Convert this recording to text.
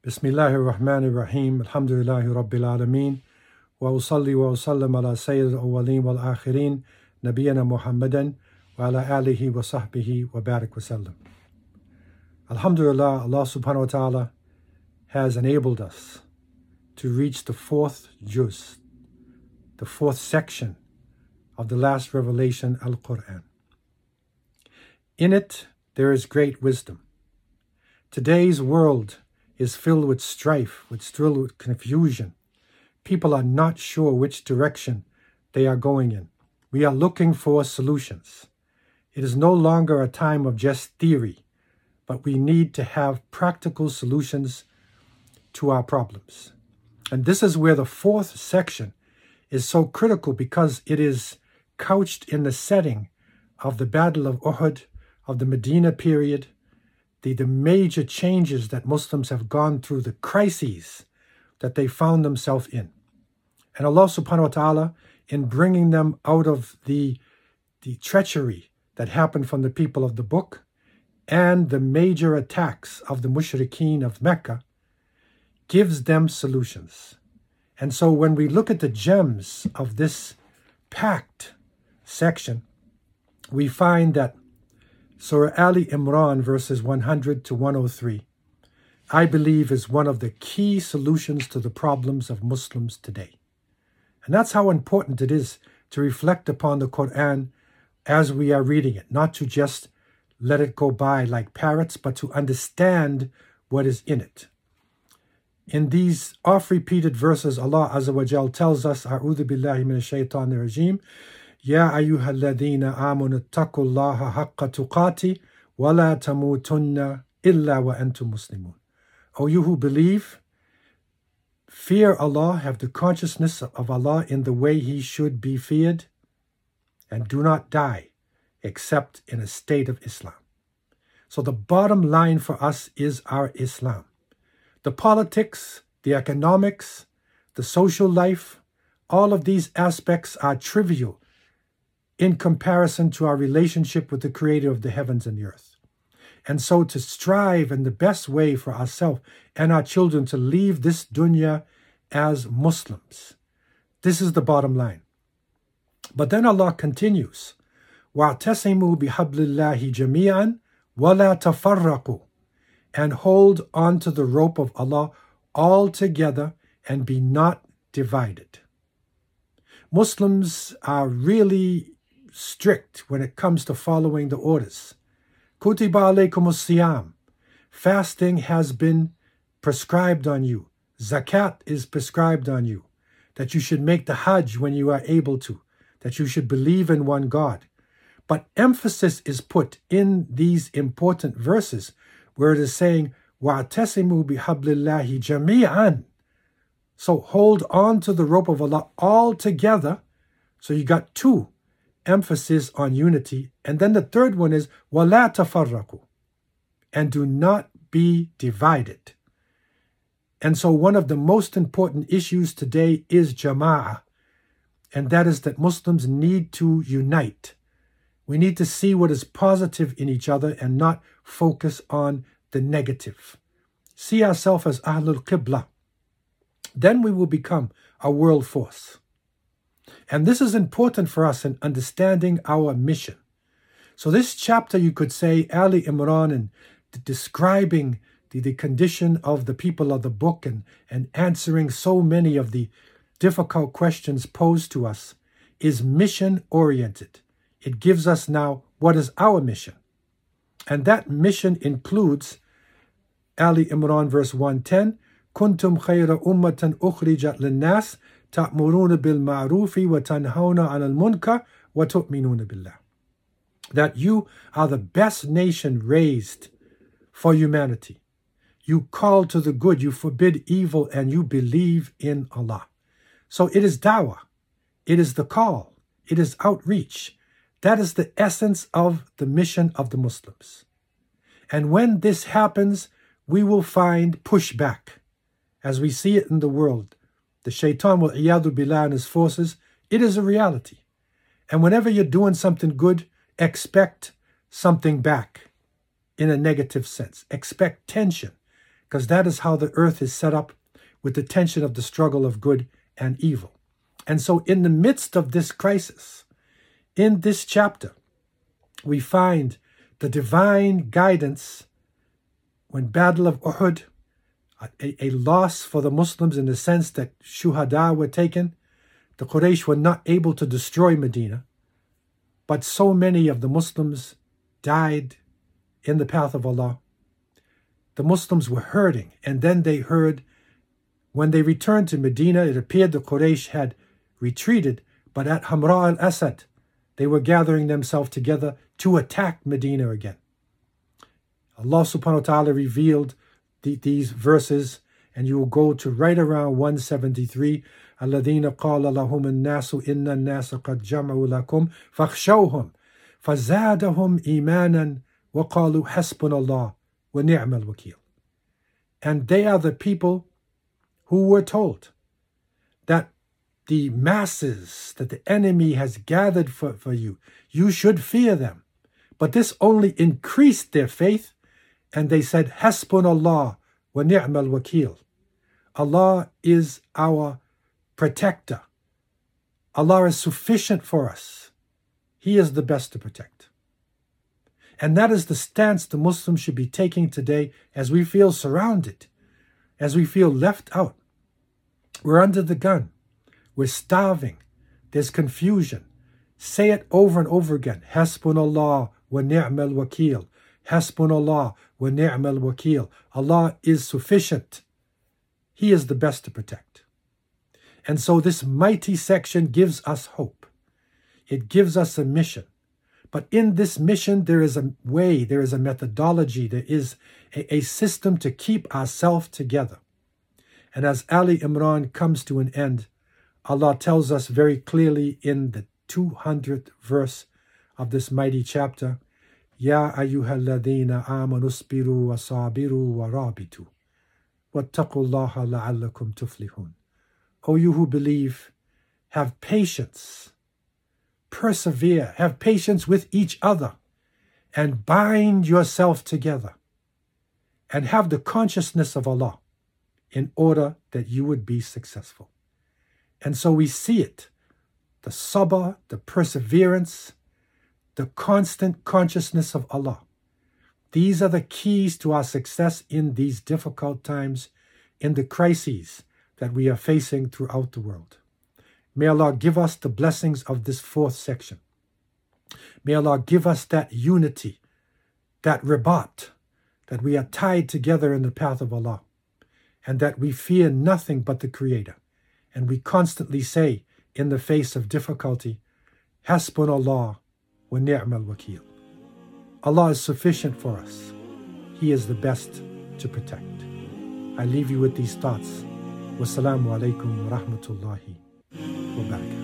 Bismillah ar-Rahman ar-Rahim, alhamdulillahi rabbil alameen, wa usalli wa usallam ala sayyid al-awwaleen wal-akhirin, Muhammadan, wa ala alihi wa sahbihi wa barak wa sallam. Alhamdulillah, Allah subhanahu wa ta'ala has enabled us to reach the fourth juz, the fourth section of the last revelation, Al-Qur'an. In it, there is great wisdom. Today's world is filled with strife, with filled with confusion. People are not sure which direction they are going in. We are looking for solutions. It is no longer a time of just theory, but we need to have practical solutions to our problems. And this is where the fourth section is so critical because it is couched in the setting of the Battle of Uhud, of the Medina period, the, the major changes that Muslims have gone through, the crises that they found themselves in. And Allah subhanahu wa ta'ala, in bringing them out of the, the treachery that happened from the people of the book and the major attacks of the mushrikeen of Mecca, gives them solutions. And so when we look at the gems of this packed section, we find that Surah Ali Imran, verses 100 to 103, I believe is one of the key solutions to the problems of Muslims today. And that's how important it is to reflect upon the Quran as we are reading it, not to just let it go by like parrots, but to understand what is in it. In these oft repeated verses, Allah Azza wa tells us, A'udhu billahi min shaitan rajim, يا أيها الذين آمنوا اتقوا الله حق تقاته ولا تموتن إلا وأنتم مسلمون. O you who believe, fear Allah, have the consciousness of Allah in the way He should be feared, and do not die except in a state of Islam. So the bottom line for us is our Islam. The politics, the economics, the social life, all of these aspects are trivial in comparison to our relationship with the creator of the heavens and the earth. And so to strive in the best way for ourselves and our children to leave this dunya as Muslims. This is the bottom line. But then Allah continues, وَاعْتَصِمُوا بِحَبْلِ اللَّهِ جَمِيعًا وَلَا تَفَرَّقُوا And hold on to the rope of Allah all together and be not divided. Muslims are really strict when it comes to following the orders. Kutiba alaykum siyam. Fasting has been prescribed on you. Zakat is prescribed on you. That you should make the Hajj when you are able to. That you should believe in one God. But emphasis is put in these important verses where it is saying, وَاعْتَصِمُوا بِحَبْلِ اللَّهِ So hold on to the rope of Allah all together. So you got two emphasis on unity. And then the third one is wala tafarraku, and do not be divided. And so one of the most important issues today is jama'ah, and that is that Muslims need to unite. We need to see what is positive in each other and not focus on the negative. See ourselves as Ahlul Qibla. Then we will become a world force. And this is important for us in understanding our mission. So, this chapter, you could say, Ali Imran, and describing the, the condition of the people of the book and, and answering so many of the difficult questions posed to us, is mission oriented. It gives us now what is our mission. And that mission includes Ali Imran verse 110 Kuntum khayra ummatan ukhrijat linnas تأمرون بالمعروف وتنهون عن المنكر وتؤمنون بالله. That you are the best nation raised for humanity. You call to the good, you forbid evil, and you believe in Allah. So it is dawah. It is the call. It is outreach. That is the essence of the mission of the Muslims. And when this happens, we will find pushback as we see it in the world the shaitan will iyadu billah and his forces, it is a reality. And whenever you're doing something good, expect something back in a negative sense. Expect tension. because that is how the earth is set up with the tension of the struggle of good and evil. And so, in the midst of this crisis, in this chapter, we find the divine guidance when Battle of Uhud, a, a loss for the Muslims in the sense that shuhada were taken, the Quraysh were not able to destroy Medina, but so many of the Muslims died in the path of Allah. The Muslims were hurting, and then they heard when they returned to Medina, it appeared the Quraysh had retreated, but at Hamra al Asad, they were gathering themselves together to attack Medina again. Allah subhanahu wa ta'ala revealed the, these verses, and you will go to right around 173. الذين قال لهم الناس إن الناس قد جمعوا لكم فاخشوهم فزادهم إيمانا وقالوا حسبنا الله ونعم الوكيل. And they are the people who were told that the masses that the enemy has gathered for, for you, you should fear them. But this only increased their faith, and they said, Allah wa ni'mal wakil. Allah is our protector. Allah is sufficient for us. He is the best to protect. And that is the stance the Muslims should be taking today as we feel surrounded, as we feel left out. We're under the gun. We're starving. There's confusion. Say it over and over again. Hasbunallah wa ni'mal wakil. Hasbunallah wa ni'mal wakil. Allah is sufficient. He is the best to protect. And so this mighty section gives us hope. It gives us a mission. But in this mission, there is a way, there is a methodology, there is a, a system to keep ourselves together. And as Ali Imran comes to an end, Allah tells us very clearly in the 200th verse of this mighty chapter, Ya ayyuhalladhina amanu sabiru wa sabiru wa rabitu. Wattaqullaha la'allakum tuflihun. O you who believe, have patience, persevere, have patience with each other, and bind yourself together, and have the consciousness of Allah in order that you would be successful. And so we see it the sabr, the perseverance, the constant consciousness of Allah. These are the keys to our success in these difficult times, in the crises that we are facing throughout the world. May Allah give us the blessings of this fourth section. May Allah give us that unity, that ribat, that we are tied together in the path of Allah, and that we fear nothing but the Creator. And we constantly say, in the face of difficulty, Hasbunallah ni'mal wakil. Allah is sufficient for us. He is the best to protect. I leave you with these thoughts. Wassalamu alaikum wa rahmatullahi wa barakatuh.